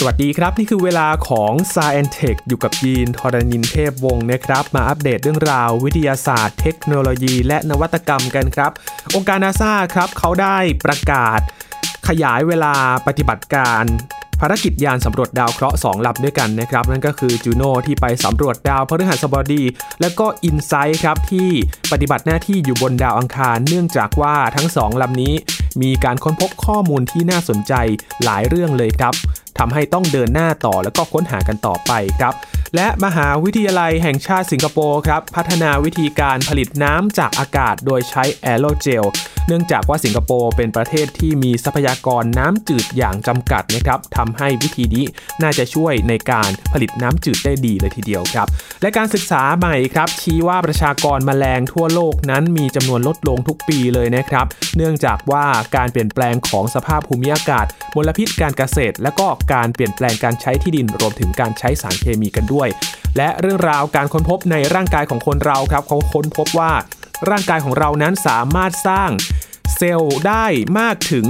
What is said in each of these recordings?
สวัสดีครับ นี่คือเวลาของ s าย e n t e c h อยู่กับยีนทรณินเทพวงศ์นะครับ มาอัปเดตเรื่องราว วิทยาศาสตร์ เทคโนโลยี และนวัตกรรมกันครับ องค์การนาซาครับเขาได้ประกาศ ขยายเวลาปฏิบัติการภารกิจยานสำรวจดาวเคราะห์2ลำด้วยกันนะครับ นั่นก็คือจูโน่ที่ไปสำรวจดาวพฤหัสบดี และก็อินไซต์ครับที่ปฏิบัติหน้าที่อยู่บนดาวอังคาร เนื่องจากว่าทั้งสองลำนี้ มีการค้นพบข้อมูลที่น่าสนใจหลายเรื่องเลยครับ ทำให้ต้องเดินหน้าต่อแล้วก็ค้นหากันต่อไปครับและมหาวิทยาลัยแห่งชาติสิงคโปร์ครับ พัฒนาวิธีการผลิตน้ำจากอากาศโดยใช้แอโรเจล เนื่องจากว่าสิงคโปร์เป็นประเทศที่มีทรัพยากรน้ำจืดอย่างจำกัดนะครับทำให้วิธีนี้น่าจะช่วยในการผลิตน้ำจืดได้ดีเลยทีเดียวครับ และการศึกษาใหม่ครับ ชี้ว่าประชากรแมลงทั่วโลกนั้นมีจำนวนลดลงทุกปีเลยนะครับ เนื่องจากว่าการเปลี่ยนแปลงของสภาพภูมิอากาศมลพิษการเกษตร และก็การเปลี่ยนแปลงการใช้ที่ดินรวมถึงการใช้สารเคมีกันด้วยและเรื่องราวการค้นพบในร่างกายของคนเราครับเขาค้นพบว่าร่างกายของเรานั้นสามารถสร้างเซลล์ได้มากถึง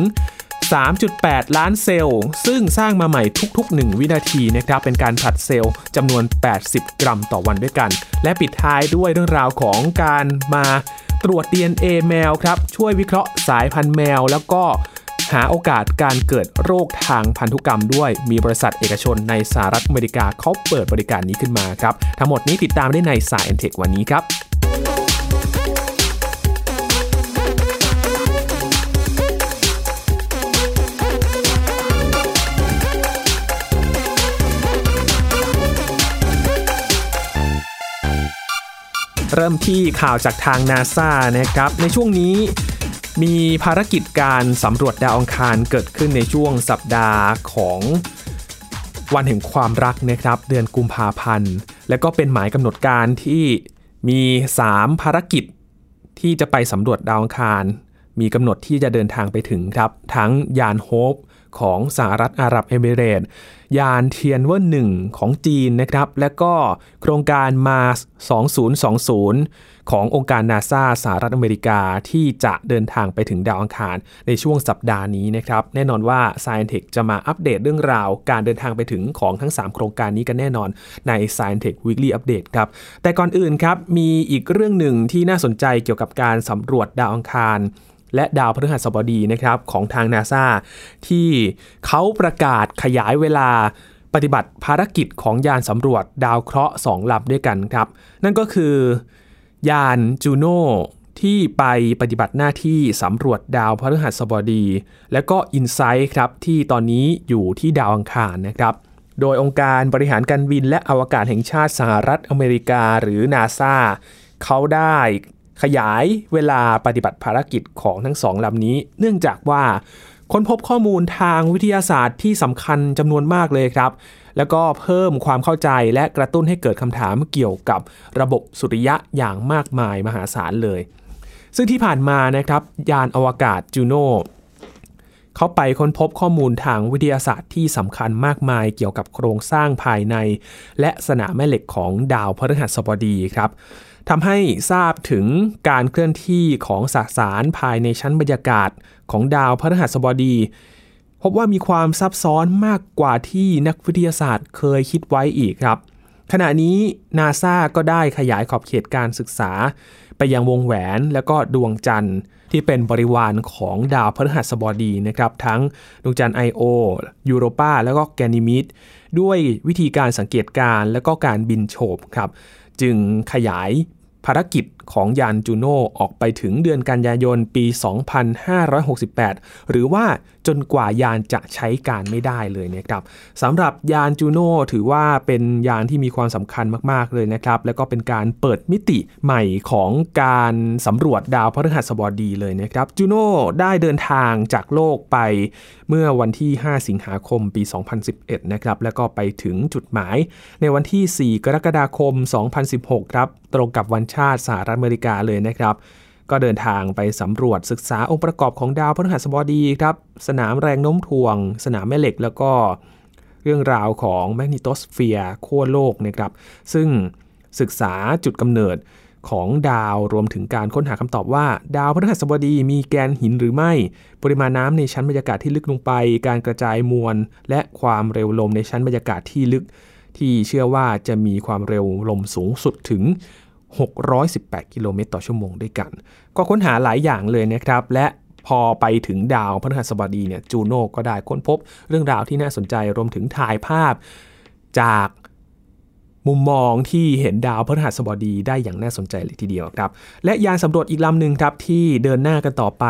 3.8 ล้านเซลล์ ซึ่งสร้างมาใหม่ทุก ๆ 1 วินาทีนะครับ เป็นการผลัดเซลล์จำนวน 80 กรัมต่อวันด้วยกัน และปิดท้ายด้วยเรื่องราวของการมาตรวจ DNA แมวครับ ช่วยวิเคราะห์สายพันธุ์แมว แล้วก็ หาโอกาสการเกิดโรคทางพันธุกรรมด้วย มีบริษัทเอกชนในสหรัฐอเมริกาเขาเปิดบริการนี้ขึ้นมาครับ ทั้งหมดนี้ติดตามได้ในสายเอ็นเทควันนี้ครับเริ่มที่ข่าวจากทางนาซานะครับ ในช่วงนี้ มีภารกิจการสำรวจดาวอังคารเกิดขึ้นในช่วงสัปดาห์ของวันแห่งความรักนะครับเดือนกุมภาพันธ์ และก็เป็นหมายกำหนดการที่มี 3 ภารกิจที่จะไปสำรวจดาวอังคาร มีกำหนดที่จะเดินทางไปถึงครับ ทั้งยานโฮปของสหรัฐอาหรับเอมิเรตยานเทียนเวอร์หนึ่งของจีนนะครับ และก็โครงการมา2020 ขององค์การนาซาสหรัฐอเมริกาที่จะเดินทางไปถึงดาวอังคารในช่วงสัปดาห์นี้นะครับ แน่นอนว่า s c i e n Tech จะมาอัปเดตเรื่องราว การเดินทางไปถึงของทั้ง 3 โครงการนี้กันแน่นอนใน s c i e n Tech Weekly Update ครับ แต่ก่อนอื่นครับ มีอีกเรื่องหนึ่งที่น่าสนใจเกี่ยวกับการสำรวจดาวอังคารและดาวพฤหัสบดีนะครับของทางนาซาที่เขาประกาศขยายเวลาปฏิบัติภารกิจของยานสำรวจดาวเคราะห์2ลำด้วยกันครับ นั่นก็คือ ยานจูโน่ที่ไปปฏิบัติหน้าที่สำรวจดาวพฤหัสบดี และก็อินไซต์ครับที่ตอนนี้อยู่ที่ดาวอังคารนะครับ โดยองค์การบริหารการบินและอวกาศแห่งชาติสหรัฐอเมริกาหรือนาซาเขาได้ขยายเวลาปฏิบัติภารกิจของทั้งสองลำนี้ เนื่องจากว่า ค้นพบข้อมูลทางวิทยาศาสตร์ที่สำคัญจำนวนมากเลยครับ แล้วก็เพิ่มความเข้าใจและกระตุ้นให้เกิดคำถามเกี่ยวกับระบบสุริยะอย่างมากมายมหาศาลเลย ซึ่งที่ผ่านมานะครับ ยานอวกาศจูโน่เขาไปค้นพบข้อมูลทางวิทยาศาสตร์ที่สำคัญมากมายเกี่ยวกับโครงสร้างภายใน และสนามแม่เหล็กของดาวพฤหัสบดีครับทำให้ทราบถึงการเคลื่อนที่ของสสารภายในชั้นบรรยากาศ ของดาวพฤหัสบดี พบว่ามีความซับซ้อนมากกว่าที่นักวิทยาศาสตร์เคยคิดไว้อีกครับ ขณะนี้นาซาก็ได้ขยายขอบเขตการศึกษา ไปยังวงแหวนและก็ดวงจันทร์ ที่เป็นบริวารของดาวพฤหัสบดีนะครับ ทั้งดวงจันทร์ไอโอยูโรปาแล้วก็แกนิมิดด้วยวิธีการสังเกตการและก็การบินโฉบครับ จึงขยาย ภารกิจของยานจูโน่ออกไปถึงเดือนกันยายนปี 2568 หรือว่าจนกว่ายานจะใช้การไม่ได้เลยนะครับสำหรับยานจูโน่ถือว่าเป็นยานที่มีความสำคัญมาก ๆ เลยนะครับ แล้วก็เป็นการเปิดมิติใหม่ของการสำรวจดาวพฤหัสบดีเลยนะครับจูโน่ได้เดินทางจากโลกไปเมื่อวันที่ 5 สิงหาคมปี 2011 นะครับ แล้วก็ไปถึงจุดหมายในวันที่ 4 กรกฎาคม 2016 ครับ ตรงกับวันชาติสหรัฐอเมริกาเลยนะครับ ก็เดินทางไปสำรวจศึกษาองค์ประกอบของดาวพฤหัสบดีครับ สนามแรงโน้มถ่วง สนามแม่เหล็กแล้วก็เรื่องราวของแมกนิโตสเฟียร์ขั้วโลกนะครับ ซึ่งศึกษาจุดกำเนิดของดาวรวมถึงการค้นหาคำตอบว่า ดาวพฤหัสบดีมีแกนหินหรือไม่ ปริมาณน้ำในชั้นบรรยากาศที่ลึกลงไป การกระจายมวล และความเร็วลมในชั้นบรรยากาศที่ลึก ที่เชื่อว่าจะมีความเร็วลมสูงสุดถึง 618 กิโลเมตรต่อชั่วโมงด้วยกัน ก็ค้นหาหลายอย่างเลยนะครับ และพอไปถึงดาวพฤหัสบดีเนี่ยจูโน่ก็ได้ค้นพบเรื่องราวที่น่าสนใจรวมถึงถ่ายภาพจากมุมมองที่เห็นดาวพฤหัสบดีได้อย่างน่าสนใจเลยทีเดียวครับ และยานสำรวจอีกลำหนึ่งครับที่เดินหน้ากันต่อไป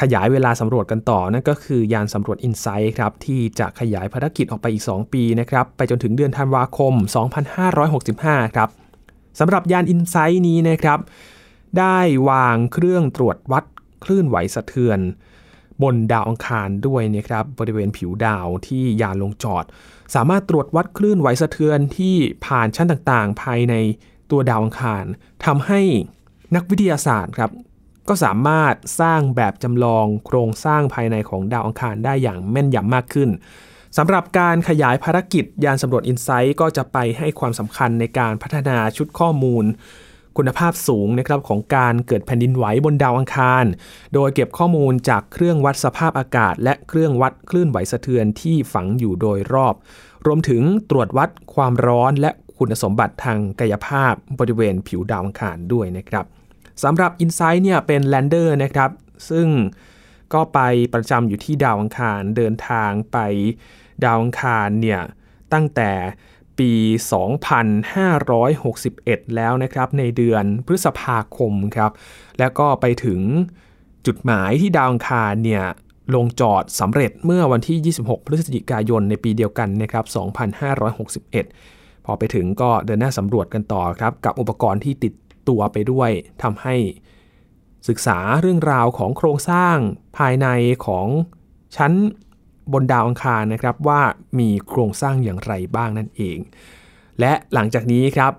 ขยายเวลาสำรวจกันต่อนั่นก็คือยานสำรวจ InSight ครับที่จะขยายภารกิจออกไปอีก 2 ปีนะครับไปจนถึงเดือนธันวาคม 2565 ครับ สำหรับยาน InSight นี้นะครับ ได้วางเครื่องตรวจวัดคลื่นไหวสะเทือน บนดาวอังคารด้วยนะครับบริเวณผิวดาวที่ยานลงจอด สามารถตรวจวัดคลื่นไหวสะเทือนที่ผ่านชั้นต่างๆ ภายในตัวดาวอังคารทำให้นักวิทยาศาสตร์ครับก็สามารถสร้างแบบจำลองโครงสร้างภายในของดาวอังคารได้อย่างแม่นยำมากขึ้น สำหรับการขยายภารกิจยานสำรวจอินไซต์ก็จะไปให้ความสำคัญในการพัฒนาชุดข้อมูล คุณภาพสูงนะครับของการเกิดแผ่นดินไหวบนดาวอังคาร โดยเก็บข้อมูลจากเครื่องวัดสภาพอากาศ และเครื่องวัดคลื่นไหวสะเทือนที่ฝังอยู่โดยรอบ รวมถึงตรวจวัดความร้อนและคุณสมบัติทางกายภาพบริเวณผิวดาวอังคารด้วยนะครับสำหรับ Insight เนี่ยเป็นแลนเดอร์นะครับซึ่งก็ไปประจำอยู่ที่ดาวอังคารเดินทางไป ดาวอังคารเนี่ยตั้งแต่ปี 2561 แล้วนะครับในเดือนพฤษภาคมครับ แล้วก็ไปถึงจุดหมายที่ดาวอังคารเนี่ยลงจอดสำเร็จเมื่อวันที่ 26 พฤศจิกายนในปีเดียวกันนะครับ 2561 พอไปถึงก็เดินหน้าสำรวจกันต่อครับ กับอุปกรณ์ที่ติดตัวไปด้วยทำให้ศึกษาเรื่องราวของโครงสร้างภายในของชั้น บนดาวอังคารนะครับว่ามีโครงสร้างอย่างไรบ้างนั่นเอง และหลังจากนี้ครับ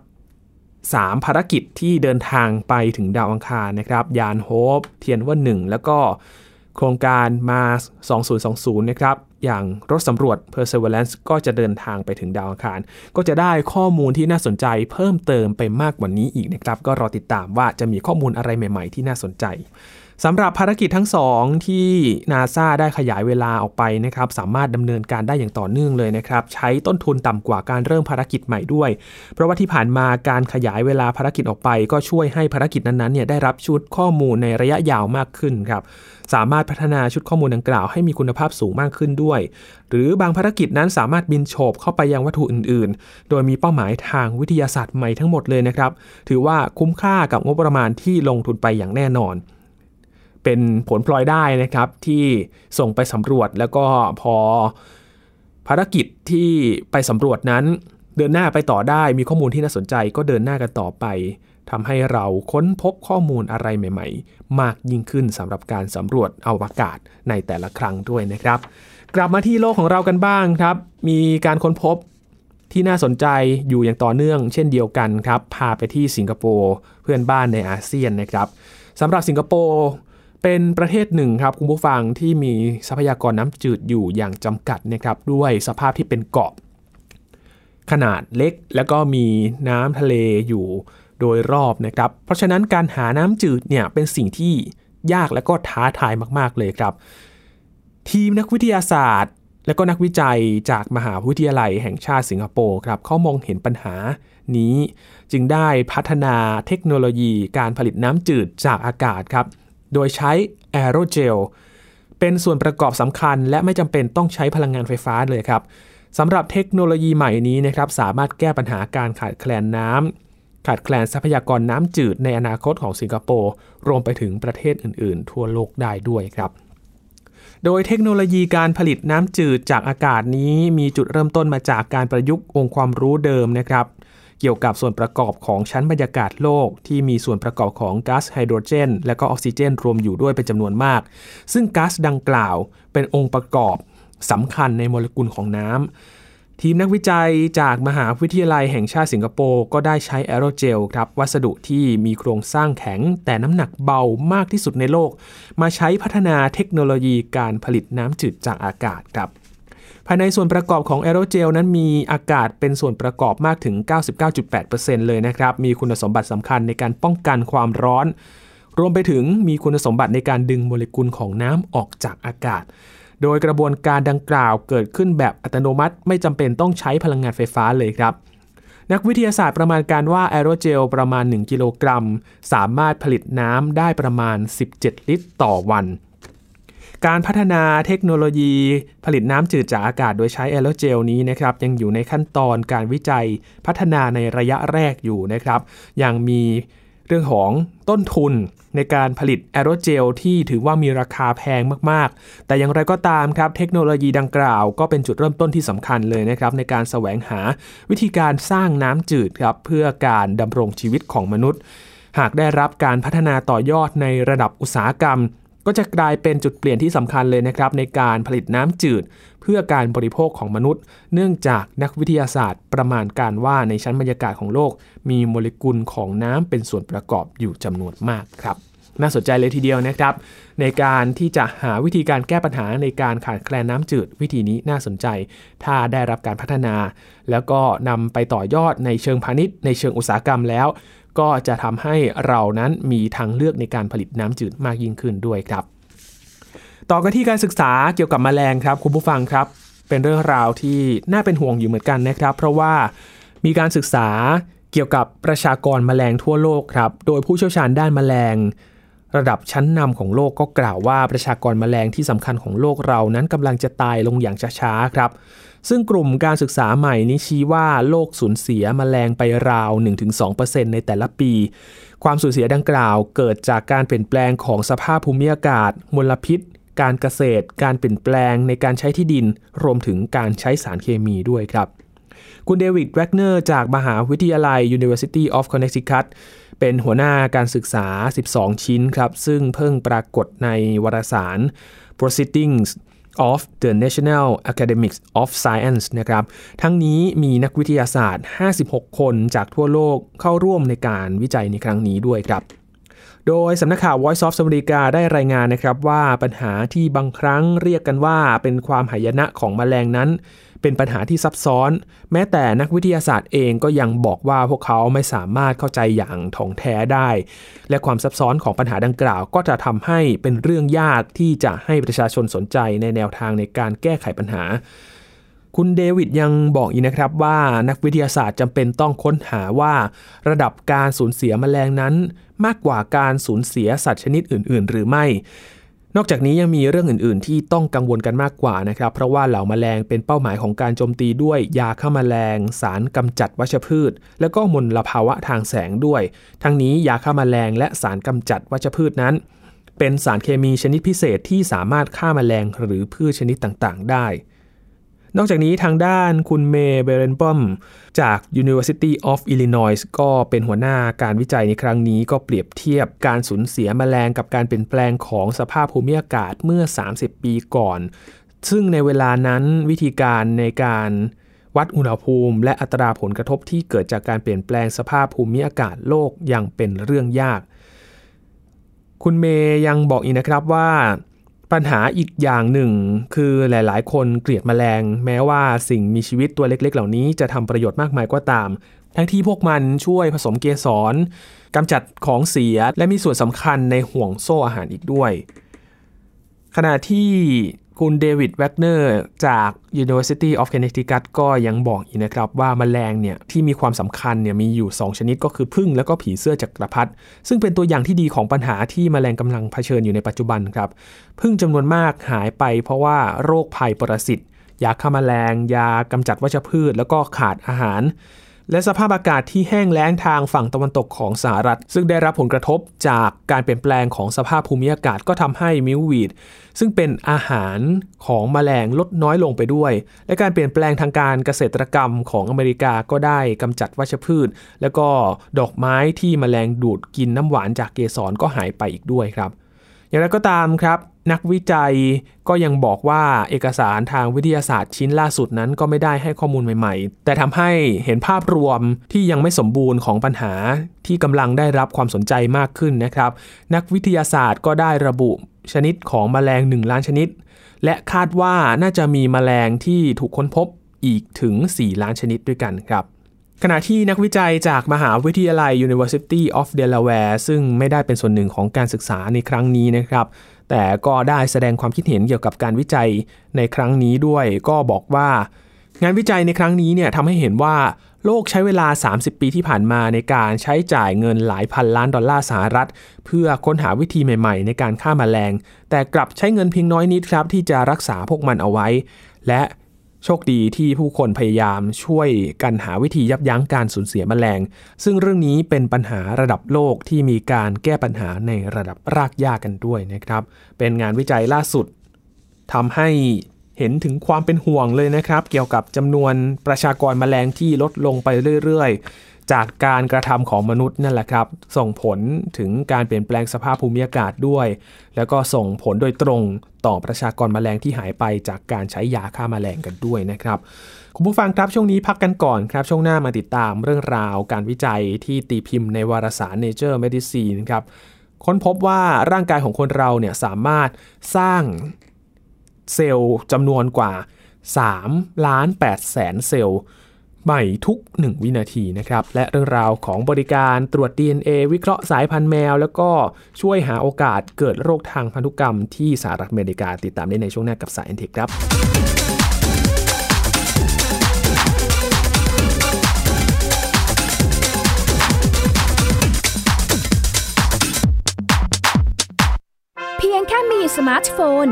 3ภารกิจที่เดินทางไปถึงดาวอังคารนะครับ ยานโฮปเทียนว่า 1 แล้วก็โครงการมา2020 นะครับ อย่างรถสำรวจ Perseverance ก็จะเดินทางไปถึงดาวอังคาร ก็จะได้ข้อมูลที่น่าสนใจเพิ่มเติมไปมากกว่านี้อีกนะครับ ก็รอติดตามว่าจะมีข้อมูลอะไรใหม่ ๆ ที่น่าสนใจ สำหรับภารกิจทั้งสองที่นาซาได้ขยายเวลาออกไปนะครับสามารถดำเนินการได้อย่างต่อเนื่องเลยนะครับใช้ต้นทุนต่ำกว่าการเริ่มภารกิจใหม่ด้วย เพราะว่าที่ผ่านมาการขยายเวลาภารกิจออกไป ก็ช่วยให้ภารกิจนั้นๆเนี่ยได้รับชุดข้อมูลในระยะยาวมากขึ้นครับสามารถพัฒนาชุดข้อมูลดังกล่าวให้มีคุณภาพสูงมากขึ้นด้วย หรือบางภารกิจนั้นสามารถบินโฉบเข้าไปยังวัตถุอื่น ๆ โดยมีเป้าหมายทางวิทยาศาสตร์ใหม่ทั้งหมดเลยนะครับถือว่าคุ้มค่ากับงบประมาณที่ลงทุนไปอย่างแน่นอน เป็นผลพลอยได้นะครับที่ส่งไปสำรวจแล้วก็พอภารกิจที่ไปสำรวจนั้น เดินหน้าไปต่อได้มีข้อมูลที่น่าสนใจก็เดินหน้ากันต่อไปทำให้เราค้นพบข้อมูลอะไรใหม่ ๆ มากยิ่งขึ้นสำหรับการสำรวจอวกาศในแต่ละครั้งด้วยนะครับ กลับมาที่โลกของเรากันบ้างครับ มีการค้นพบที่น่าสนใจอยู่อย่างต่อเนื่อง เช่นเดียวกันครับ พาไปที่สิงคโปร์เพื่อนบ้านในอาเซียนนะครับสำหรับสิงคโปร์ เป็นประเทศหนึ่งครับคุณผู้ฟังที่มีทรัพยากรน้ำจืดอยู่อย่างจำกัดนะครับด้วยสภาพที่เป็นเกาะ ขนาดเล็กแล้วก็มีน้ำทะเลอยู่โดยรอบนะครับ เพราะฉะนั้นการหาน้ำจืดเนี่ยเป็นสิ่งที่ยากและก็ท้าทายมาก ๆ เลยครับ ทีมนักวิทยาศาสตร์ และก็นักวิจัยจากมหาวิทยาลัยแห่งชาติสิงคโปร์ครับเขามองเห็นปัญหานี้ จึงได้พัฒนาเทคโนโลยีการผลิตน้ำจืดจากอากาศครับ โดยใช้แอโรเจลเป็นส่วนประกอบสำคัญ และไม่จำเป็นต้องใช้พลังงานไฟฟ้าเลยครับสำหรับเทคโนโลยีใหม่นี้นะครับสามารถแก้ปัญหาการขาดแคลนน้ำขาดแคลนทรัพยากรน้ำจืดในอนาคตของสิงคโปร์รวมไปถึงประเทศอื่น ๆ ทั่วโลกได้ด้วยครับ โดยเทคโนโลยีการผลิตน้ำจืดจากอากาศนี้ มีจุดเริ่มต้นมาจากการประยุกต์องค์ความรู้เดิมนะครับ เกี่ยวกับส่วนประกอบของชั้นบรรยากาศโลก ที่มีส่วนประกอบของก๊าซไฮโดรเจน และก็ออกซิเจนรวมอยู่ด้วยเป็นจำนวนมาก ซึ่งก๊าซดังกล่าวเป็นองค์ประกอบสำคัญในโมเลกุลของน้ำทีมนักวิจัยจากมหาวิทยาลัยแห่งชาติสิงคโปร์ก็ได้ใช้แอโรเจลครับ วัสดุที่มีโครงสร้างแข็ง แต่น้ำหนักเบามากที่สุดในโลก มาใช้พัฒนาเทคโนโลยีการผลิตน้ำจืดจากอากาศครับ ภายในส่วนประกอบของแอโรเจลนั้นมีอากาศเป็นส่วนประกอบมากถึง 99.8%เลยนะครับ มีคุณสมบัติสำคัญในการป้องกันความร้อน รวมไปถึงมีคุณสมบัติในการดึงโมเลกุลของน้ำออกจากอากาศ โดยกระบวนการดังกล่าวเกิดขึ้นแบบอัตโนมัติ ไม่จำเป็นต้องใช้พลังงานไฟฟ้าเลยครับนักวิทยาศาสตร์ประมาณการว่าแอโรเจลประมาณ 1 กิโลกรัม สามารถผลิตน้ำได้ประมาณ 17 ลิตรต่อวัน การพัฒนาเทคโนโลยีผลิตน้ำจืดจากอากาศโดยใช้แอโรเจลนี้นะครับยังอยู่ในขั้นตอนการวิจัยพัฒนาในระยะแรกอยู่นะครับยังมีเรื่องของต้นทุนในการผลิตแอโรเจลที่ถือว่ามีราคาแพงมาก ๆ แต่อย่างไรก็ตามครับ เทคโนโลยีดังกล่าวก็เป็นจุดเริ่มต้นที่สำคัญเลยนะครับ ในการแสวงหาวิธีการสร้างน้ำจืดครับ เพื่อการดำรงชีวิตของมนุษย์ หากได้รับการพัฒนาต่อยอดในระดับอุตสาหกรรม ก็จะกลายเป็นจุดเปลี่ยนที่สำคัญเลยนะครับ ในการผลิตน้ำจืดเพื่อการบริโภคของมนุษย์ เนื่องจากนักวิทยาศาสตร์ประมาณการว่าในชั้นบรรยากาศของโลก มีโมเลกุลของน้ำเป็นส่วนประกอบอยู่จำนวนมากครับน่าสนใจเลยทีเดียวนะครับ ในการที่จะหาวิธีการแก้ปัญหาในการขาดแคลนน้ำจืดวิธีนี้น่าสนใจ ถ้าได้รับการพัฒนา แล้วก็นำไปต่อยอดในเชิงพาณิชย์ ในเชิงอุตสาหกรรมแล้ว ก็จะทำให้เรานั้นมีทางเลือกในการผลิตน้ำจืดมากยิ่งขึ้นด้วยครับ ต่อกันที่การศึกษาเกี่ยวกับแมลงครับคุณผู้ฟังครับ เป็นเรื่องราวที่น่าเป็นห่วงอยู่เหมือนกันนะครับ เพราะว่ามีการศึกษาเกี่ยวกับประชากรแมลงทั่วโลกครับ โดยผู้เชี่ยวชาญด้านแมลง ระดับชั้นนำของโลกก็กล่าวว่าประชากรแมลงที่สำคัญของโลกเรานั้นกำลังจะตายลงอย่างช้าๆครับ ซึ่งกลุ่มการศึกษาใหม่นี้ชี้ว่าโลกสูญเสียแมลงไปราว 1-2%ในแต่ละปี ความสูญเสียดังกล่าวเกิดจากการเปลี่ยนแปลงของสภาพภูมิอากาศ มลพิษ การเกษตร การเปลี่ยนแปลงในการใช้ที่ดิน รวมถึงการใช้สารเคมีด้วยครับ คุณเดวิดแวกเนอร์จากมหาวิทยาลัย University of Connecticut เป็นหัวหน้าการศึกษา 12 ชิ้นครับ ซึ่งเพิ่งปรากฏในวารสาร Proceedings of the National Academics of Science นะครับ ทั้งนี้มีนักวิทยาศาสตร์ 56 คนจากทั่วโลกเข้าร่วมในการวิจัยในครั้งนี้ด้วยครับ โดยสำนักข่าว Voice of America ได้รายงานนะครับว่าปัญหาที่บางครั้งเรียกกันว่าเป็นความหายนะของแมลงนั้น เป็นปัญหาที่ซับซ้อน แม้แต่นักวิทยาศาสตร์เองก็ยังบอกว่าพวกเขาไม่สามารถเข้าใจอย่างถ่องแท้ได้ และความซับซ้อนของปัญหาดังกล่าว ก็จะทำให้เป็นเรื่องยากที่จะให้ประชาชนสนใจในแนวทางในการแก้ไขปัญหาคุณเดวิดยังบอกอีกนะครับว่านักวิทยาศาสตร์จำเป็นต้องค้นหาว่า ระดับการสูญเสียมแมลงนั้น มากกว่าการสูญเสียสัตว์ชนิดอื่น ๆ หรือไม่ นอกจากนี้ยังมีเรื่องอื่น ๆ ที่ต้องกังวลกันมากกว่านะครับ เพราะว่าเหล่าแมลงเป็นเป้าหมายของการโจมตีด้วยยาฆ่าแมลง สารกำจัดวัชพืช และก็มลภาวะทางแสงด้วย ทั้งนี้ยาฆ่าแมลงและสารกำจัดวัชพืชนั้น เป็นสารเคมีชนิดพิเศษที่สามารถฆ่าแมลงหรือพืชชนิดต่าง ๆ ได้ นอกจากนี้ทางด้านคุณเมย์เบรนบอมจาก University of Illinois ก็เป็นหัวหน้าการวิจัยในครั้งนี้ก็เปรียบเทียบการสูญเสียแมลงกับการเปลี่ยนแปลงของสภาพภูมิอากาศเมื่อ 30 ปีก่อน ซึ่งในเวลานั้นวิธีการในการวัดอุณหภูมิ และอัตราผลกระทบที่เกิดจากการเปลี่ยนแปลงสภาพภูมิอากาศโลกยังเป็นเรื่องยาก คุณเมย์ยังบอกอีกนะครับว่า ปัญหาอีกอย่างหนึ่ง คือหลาย ๆ คนเกลียดแมลง แม้ว่าสิ่งมีชีวิตตัวเล็ก ๆ เหล่านี้จะทำประโยชน์มากมายก็ตาม ทั้งที่พวกมันช่วยผสมเกสรกำจัดของเสียและมีส่วนสำคัญในห่วงโซ่อาหารอีกด้วย ขณะที่ คุณเดวิดแวกเนอร์จาก University of Connecticut ก็ยังบอกอีกนะครับว่ามาแมลงเนี่ยที่มีความสำคัญเนี่ยมีอยู่ 2 ชนิดก็คือพึ่งแล้วก็ผีเสื้อจักรพรรดิซึ่งเป็นตัวอย่างที่ดีของปัญหาที่มแมลงกำลังเผชิญอยู่ในปัจจุบันครับพึ่งจำนวนมากหายไปเพราะว่าโรคภัยปรสิตยาฆ่ามาแมลง ยากำจัดวัชพืช แล้วก็ขาดอาหาร และสภาพอากาศที่แห้งแล้งทางฝั่งตะวันตกของสหรัฐ ซึ่งได้รับผลกระทบจากการเปลี่ยนแปลงของสภาพภูมิอากาศก็ทำให้มิววีดซึ่งเป็นอาหารของแมลงลดน้อยลงไปด้วย และการเปลี่ยนแปลงทางการเกษตรกรรมของอเมริกาก็ได้กำจัดวัชพืช และก็ดอกไม้ที่แมลงดูดกินน้ำหวานจากเกสรก็หายไปอีกด้วยครับ อย่างไรก็ตามครับ นักวิจัยก็ยังบอกว่าเอกสารทางวิทยาศาสตร์ชิ้นล่าสุดนั้นก็ไม่ได้ให้ข้อมูลใหม่ ๆ แต่ทำให้เห็นภาพรวมที่ยังไม่สมบูรณ์ของปัญหาที่กำลังได้รับความสนใจมากขึ้นนะครับ นักวิทยาศาสตร์ก็ได้ระบุชนิดของแมลง 1 ล้านชนิด และคาดว่าน่าจะมีแมลงที่ถูกค้นพบอีกถึง 4 ล้านชนิดด้วยกันครับขณะที่นักวิจัยจากมหาวิทยาลัย University of Delaware ซึ่งไม่ได้เป็นส่วนหนึ่งของการศึกษาในครั้งนี้นะครับ แต่ก็ได้แสดงความคิดเห็นเกี่ยวกับการวิจัยในครั้งนี้ด้วย ก็บอกว่า งานวิจัยในครั้งนี้เนี่ยทำให้เห็นว่าโลกใช้เวลา 30 ปีที่ผ่านมาในการใช้จ่ายเงินหลายพันล้านดอลลาร์สหรัฐ เพื่อค้นหาวิธีใหม่ๆ ในการฆ่ามาแมลง แต่กลับใช้เงินเพียงน้อยนิดครับที่จะรักษาพวกมันเอาไว้ และ โชคดีที่ผู้คนพยายามช่วยกันหาวิธียับยั้งการสูญเสียแมลง ซึ่งเรื่องนี้เป็นปัญหาระดับโลกที่มีการแก้ปัญหาในระดับรากหญ้ากันด้วยนะครับ เป็นงานวิจัยล่าสุดทำให้เห็นถึงความเป็นห่วงเลยนะครับ เกี่ยวกับจำนวนประชากรแมลงที่ลดลงไปเรื่อยๆ จากการกระทำของมนุษย์นั่นแหละครับ ส่งผลถึงการเปลี่ยนแปลงสภาพภูมิอากาศด้วย แล้วก็ส่งผลโดยตรงต่อประชากรแมลงที่หายไปจากการใช้ยาฆ่าแมลงกันด้วยนะครับ คุณผู้ฟังครับช่วงนี้พักกันก่อนครับ ช่วงหน้ามาติดตามเรื่องราวการวิจัยที่ตีพิมพ์ในวารสาร Nature Medicine ครับค้นพบว่าร่างกายของคนเราเนี่ยสามารถสร้างเซลล์จำนวนกว่า 3 ล้าน8แสนเซลล์ ใหม่ทุก 1 วินาทีนะครับ และเรื่องราวของบริการตรวจ DNA วิเคราะห์สายพันธุ์แมว แล้วก็ช่วยหาโอกาสเกิดโรคทางพันธุกรรมที่สหรัฐอเมริกาติดตามได้ในช่วงหน้ากับ Sci and Tech ครับเพียงแค่มีสมาร์ทโฟน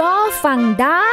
ก็ฟังได้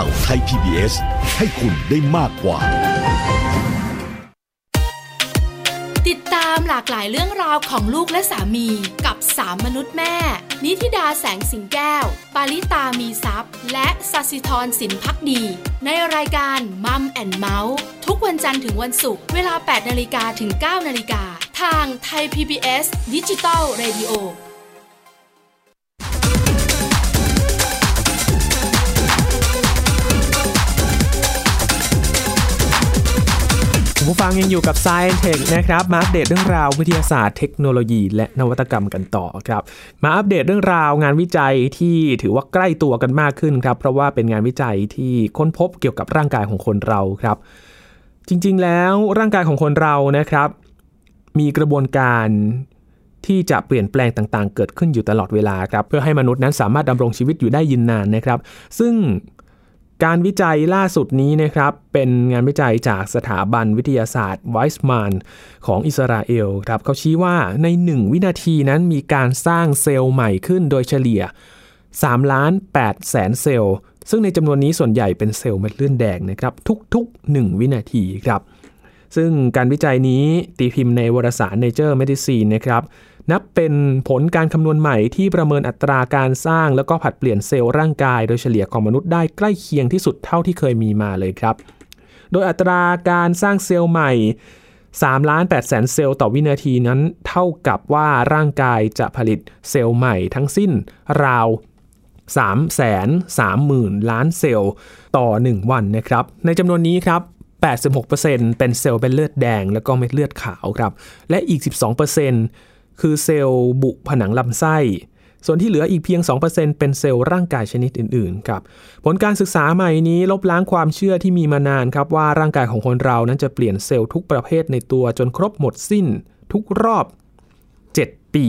ข่าวไทย PBS ให้คุณได้มากกว่า ติดตามหลากหลายเรื่องราวของลูกและสามีกับสามมนุษย์แม่ นิธิดาแสงสิงแก้ว ปาริตามีซัพ์และสัสิธรสินพักดี ในรายการมัมแอนเมาส์ทุกวันจันทร์ถึงวันศุกร์เวลา 8นาฬิกาถึง 9นาฬิกาทางไทย PBS ดิจิตอล Radio ผู้ฟังยังอยู่กับ Science Tech นะครับ มาอัปเดตเรื่องราววิทยาศาสตร์เทคโนโลยี และนวัตกรรมกันต่อครับ มาอัปเดตเรื่องราวงานวิจัยที่ถือว่าใกล้ตัวกันมากขึ้นครับ เพราะว่าเป็นงานวิจัยที่ค้นพบเกี่ยวกับร่างกายของคนเราครับ จริงๆ แล้วร่างกายของคนเรานะครับ มีกระบวนการที่จะเปลี่ยนแปลงต่างๆ เกิดขึ้นอยู่ตลอดเวลาครับ เพื่อให้มนุษย์นั้นสามารถดำรงชีวิตอยู่ได้ยินนานนะครับ ซึ่ง การวิจัยล่าสุดนี้นะครับ เป็นงานวิจัยจากสถาบันวิทยาศาสตร์ไวส์มานของอิสราเอลครับเขาชี้ว่าใน 1 วินาทีนั้นมีการสร้างเซลล์ใหม่ขึ้นโดยเฉลี่ย3ล้าน8แสนเซลล์ ซึ่งในจำนวนนี้ส่วนใหญ่เป็นเซลล์เม็ดเลือดแดงนะครับ ทุกๆ 1 วินาทีครับ ซึ่งการวิจัยนี้ตีพิมพ์ในวารสาร Nature Medicine นะครับ นับเป็นผลการคำนวณใหม่ที่ประเมินอัตราการสร้าง แล้วก็ผัดเปลี่ยนเซลล์ร่างกายโดยเฉลี่ยของมนุษย์ได้ใกล้เคียงที่สุดเท่าที่เคยมีมาเลยครับ โดยอัตราการสร้างเซลล์ใหม่3ล้าน8แสนเซลล์ต่อวินาทีนั้นเท่ากับว่าร่างกายจะผลิตเซลล์ใหม่ทั้งสิ้นราว3แสน3หมื่นล้านเซลล์ต่อ 1 วันนะครับ ในจำนวนนี้ครับ 86%เป็นเซลล์เป็นเลือดแดง แล้วก็เม็ดเลือดขาวครับ และอีก 12%คือเซลล์บุผนังลำไส้ ส่วนที่เหลืออีกเพียง 2%เป็นเซลล์ร่างกายชนิดอื่นๆครับ ผลการศึกษาใหม่นี้ลบล้างความเชื่อที่มีมานานครับว่าร่างกายของคนเรานั้นจะเปลี่ยนเซลล์ทุกประเภทในตัวจนครบหมดสิ้นทุกรอบ 7 ปี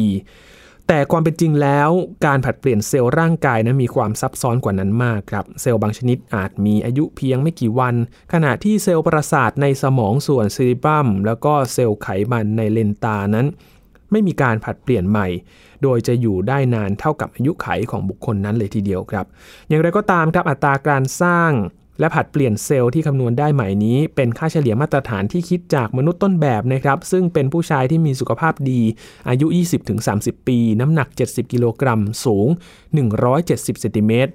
แต่ความเป็นจริงแล้วการผัดเปลี่ยนเซลล์ร่างกายนั้นมีความซับซ้อนกว่านั้นมากครับ เซลล์บางชนิดอาจมีอายุเพียงไม่กี่วัน ขณะที่เซลล์ประสาทในสมองส่วนซีริบัมแล้วก็เซลล์ไขมันในเลนตานั้น ไม่มีการผัดเปลี่ยนใหม่ โดยจะอยู่ได้นานเท่ากับอายุไขของบุคคลนั้นเลยทีเดียวครับ อย่างไรก็ตามครับอัตราการสร้าง และผัดเปลี่ยนเซลล์ที่คำนวณได้ใหม่นี้ เป็นค่าเฉลี่ยมาตรฐานที่คิดจากมนุษย์ต้นแบบนะครับ ซึ่งเป็นผู้ชายที่มีสุขภาพดี อายุ 20-30 ปี น้ำหนัก 70 กิโลกรัม สูง 170เซนติเมตร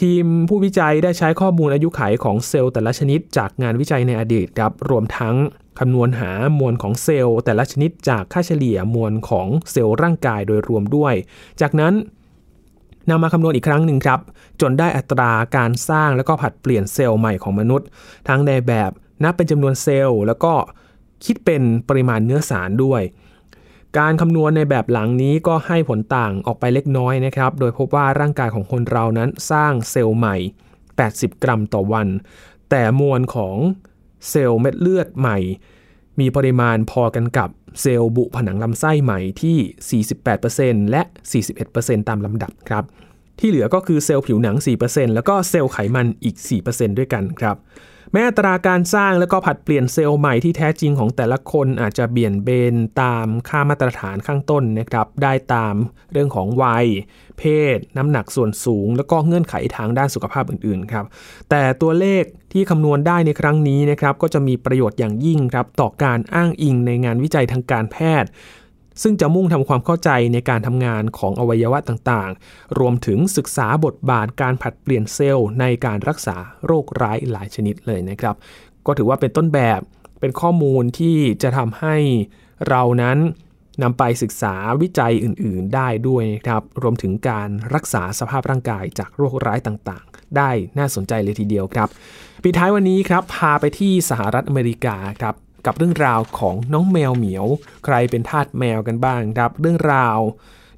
ทีมผู้วิจัยได้ใช้ข้อมูลอายุขัยของเซลล์แต่ละชนิดจากงานวิจัยในอดีตครับ รวมทั้งคำนวณหามวลของเซลล์แต่ละชนิดจากค่าเฉลี่ยมวลของเซลล์ร่างกายโดยรวมด้วย จากนั้น นำมาคำนวณอีกครั้งหนึ่งครับ จนได้อัตราการสร้างแล้วก็ผัดเปลี่ยนเซลล์ใหม่ของมนุษย์ ทั้งในแบบนับเป็นจำนวนเซลล์ แล้วก็คิดเป็นปริมาณเนื้อสารด้วย การคำนวณในแบบหลังนี้ก็ให้ผลต่างออกไปเล็กน้อยนะครับ โดยพบว่าร่างกายของคนเรานั้นสร้างเซลล์ใหม่ 80 กรัมต่อวัน แต่มวลของเซลล์เม็ดเลือดใหม่ มีปริมาณพอกันกับเซลล์บุผนังลำไส้ใหม่ที่ 48%และ 41%ตามลำดับครับ ที่เหลือก็คือเซลล์ผิวหนัง 4%แล้วก็เซลล์ไขมันอีก 4%ด้วยกันครับ แม้อัตราการสร้างแล้วก็ผัดเปลี่ยนเซลล์ใหม่ที่แท้จริงของแต่ละคนอาจจะเบี่ยนเบนตามค่ามาตรฐานข้างต้นนะครับได้ตามเรื่องของวัย เพศ น้ำหนักส่วนสูง แล้วก็เงื่อนไขทางด้านสุขภาพอื่นๆครับแต่ตัวเลขที่คำนวณได้ในครั้งนี้นะครับก็จะมีประโยชน์อย่างยิ่งครับต่อการอ้างอิงในงานวิจัยทางการแพทย์ ซึ่งจะมุ่งทำความเข้าใจในการทำงานของอวัยวะต่างๆ รวมถึงศึกษาบทบาทการผัดเปลี่ยนเซลล์ในการรักษาโรคร้ายหลายชนิดเลยนะครับ ก็ถือว่าเป็นต้นแบบเป็นข้อมูลที่จะทำให้เรานั้นนำไปศึกษาวิจัยอื่นๆ ได้ด้วยนะครับ รวมถึงการรักษาสภาพร่างกายจากโรคร้ายต่างๆ ได้น่าสนใจเลยทีเดียวครับปิดท้ายวันนี้ครับ พาไปที่สหรัฐอเมริกาครับ กับเรื่องราวของน้องแมวเหมียว ใครเป็นทาสแมวกันบ้างครับ เรื่องราว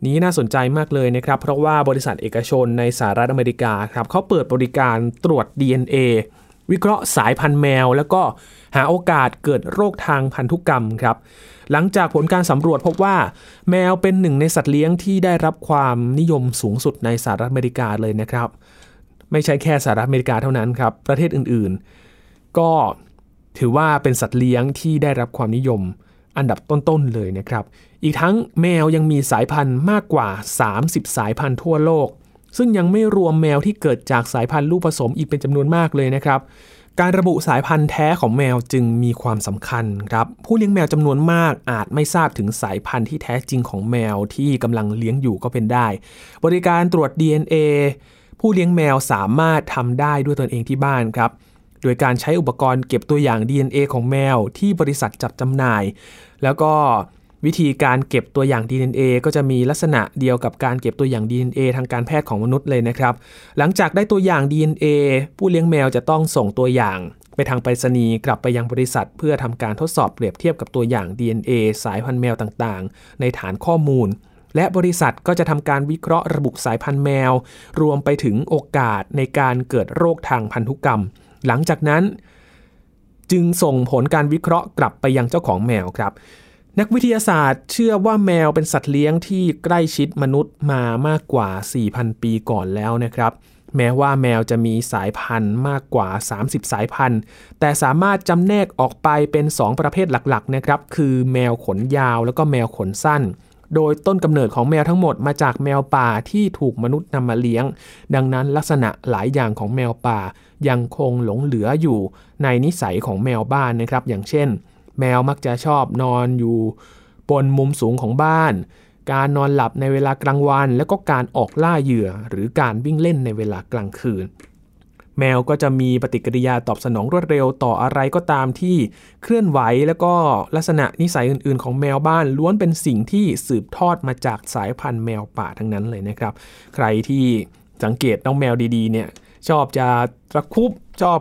นี้น่าสนใจมากเลยนะครับ เพราะว่าบริษัทเอกชนในสหรัฐอเมริกาครับเขาเปิดบริการตรวจ DNA วิเคราะห์สายพันธุ์แมว แล้วก็หาโอกาสเกิดโรคทางพันธุกรรมครับ หลังจากผลการสำรวจพบว่า แมวเป็นหนึ่งในสัตว์เลี้ยงที่ได้รับความนิยมสูงสุดในสหรัฐอเมริกาเลยนะครับ ไม่ใช่แค่สหรัฐอเมริกาเท่านั้นครับ ประเทศอื่นๆ ก็ ถือว่าเป็นสัตว์เลี้ยงที่ได้รับความนิยมอันดับต้นๆเลยนะครับ อีกทั้งแมวยังมีสายพันธุ์มากกว่า 30 สายพันธุ์ทั่วโลก ซึ่งยังไม่รวมแมวที่เกิดจากสายพันธุ์ลูกผสมอีกเป็นจำนวนมากเลยนะครับ การระบุสายพันธุ์แท้ของแมวจึงมีความสำคัญครับ ผู้เลี้ยงแมวจำนวนมากอาจไม่ทราบถึงสายพันธุ์ที่แท้จริงของแมวที่กำลังเลี้ยงอยู่ก็เป็นได้ บริการตรวจ DNA ผู้เลี้ยงแมวสามารถทำได้ด้วยตนเองที่บ้านครับ ดยการใช้อุปกรณ์เก็บตัวอย่าง DNA ของแมวที่บริษัทจัดจำหน่าย แล้วก็วิธีการเก็บตัวอย่าง DNA ก็จะมีลักษณะเดียวกับการเก็บตัวอย่าง DNA ทางการแพทย์ของมนุษย์เลยนะครับ หลังจากได้ตัวอย่าง DNA ผู้เลี้ยงแมวจะต้องส่งตัวอย่าง ไปทางไปรษณีย์กลับไปยังบริษัท เพื่อทำการทดสอบเปรียบเทียบกับตัวอย่าง DNA สายพันธุ์แมวต่างๆ ในฐานข้อมูล และบริษัทก็จะทำการวิเคราะห์ระบุสายพันธุ์แมว รวมไปถึงโอกาสในการเกิดโรคทางพันธุกรรม หลังจากนั้นจึงส่งผลการวิเคราะห์กลับไปยังเจ้าของแมวครับ นักวิทยาศาสตร์เชื่อว่าแมวเป็นสัตว์เลี้ยงที่ใกล้ชิดมนุษย์มามากกว่า 4,000 ปีก่อนแล้วนะครับ แม้ว่าแมวจะมีสายพันธุ์มากกว่า 30 สายพันธุ์ แต่สามารถจำแนกออกไปเป็น 2 ประเภทหลักๆนะครับ คือแมวขนยาวแล้วก็แมวขนสั้นโดยต้นกำเนิดของแมวทั้งหมดมาจากแมวป่าที่ถูกมนุษย์นำมาเลี้ยง ดังนั้นลักษณะหลายอย่างของแมวป่า ยังคงหลงเหลืออยู่ในนิสัยของแมวบ้านนะครับ อย่างเช่น แมวมักจะชอบนอนอยู่บนมุมสูงของบ้าน การนอนหลับในเวลากลางวัน แล้วก็การออกล่าเหยื่อ หรือการวิ่งเล่นในเวลากลางคืน แมวก็จะมีปฏิกิริยาตอบสนองรวดเร็วต่ออะไรก็ตามที่เคลื่อนไหวแล้วก็ลักษณะนิสัยอื่นๆ ของแมวบ้านล้วนเป็นสิ่งที่สืบทอดมาจากสายพันธุ์แมวป่าทั้งนั้นเลยนะครับ ใครที่สังเกตน้องแมวดีๆเนี่ย ชอบจะตะคุบชอบ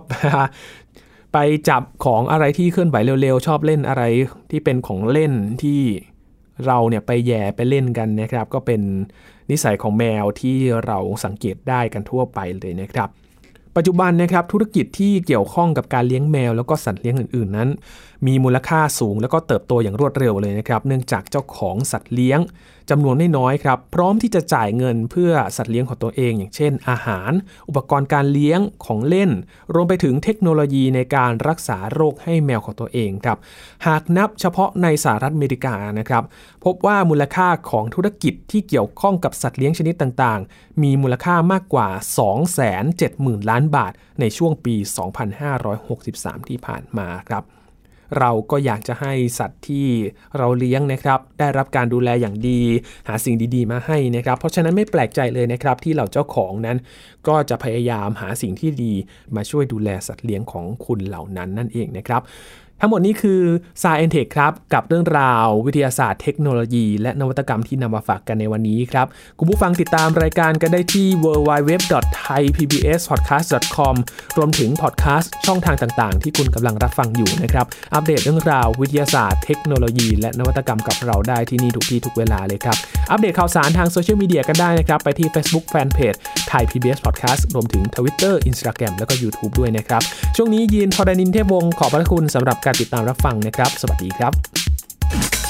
ไปจับของอะไรที่เคลื่อนไหวเร็วๆ ชอบเล่นอะไรที่เป็นของเล่นที่เราเนี่ยไปแย่ไปเล่นกันนะครับ ก็เป็นนิสัยของแมวที่เราสังเกตได้กันทั่วไปเลยนะครับ ปัจจุบันนะครับธุรกิจที่เกี่ยวข้องกับการเลี้ยงแมวแล้วก็สัตว์เลี้ยงอื่นๆนั้นมีมูลค่าสูง แล้วก็เติบโตอย่างรวดเร็วเลยนะครับ เนื่องจากเจ้าของสัตว์เลี้ยงจำนวนไม่น้อยครับ พร้อมที่จะจ่ายเงินเพื่อสัตว์เลี้ยงของตัวเอง อย่างเช่น อาหาร อุปกรณ์การเลี้ยงของเล่น รวมไปถึงเทคโนโลยีในการรักษาโรคให้แมวของตัวเองครับ หากนับเฉพาะในสหรัฐอเมริกานะครับ พบว่ามูลค่าของธุรกิจที่เกี่ยวข้องกับสัตว์เลี้ยงชนิดต่างๆ มีมูลค่ามากกว่า 270,000 ล้านบาท ในช่วงปี 2563 ที่ผ่านมาครับ เราก็อยากจะให้สัตว์ที่เราเลี้ยงนะครับ ได้รับการดูแลอย่างดี หาสิ่งดีๆ มาให้นะครับ เพราะฉะนั้นไม่แปลกใจเลยนะครับที่เหล่าเจ้าของนั้น ก็จะพยายามหาสิ่งที่ดีมาช่วยดูแลสัตว์เลี้ยงของคุณเหล่านั้นนั่นเองนะครับ ทั้งหมดนี้คือ s ายเอ็นเทคครับ กับเรื่องราววิทยาศาสตร์เทคโนโลยี และนวัตกรรมที่นำมาฝากกันในวันนี้ครับ คุณผู้ฟังติดตามรายการกันได้ที่ www.thaipbspodcast.com รวมถึงพอดแคสต์ช่องทางต่างๆ ที่คุณกำลังรับฟังอยู่นะครับ อัปเดตเรื่องราววิทยาศาสตร์เทคโนโลยี และนวัตกรรมกับเราได้ที่นี่ทุกที่ทุกเวลาเลยครับ อัปเดตข่าวสารทางโซเชียลมีเดียกันได้นะครับ ไปที่ Facebook Fanpage Thai PBS Podcast รวมถึง Twitter Instagram แล้วก็ YouTube ด้วยนะครับ ช่วงนี้ยินทอรานินเทพวงศ์ขอบพระคุณสำหรับการติดตามรับฟังนะครับ สวัสดีครับ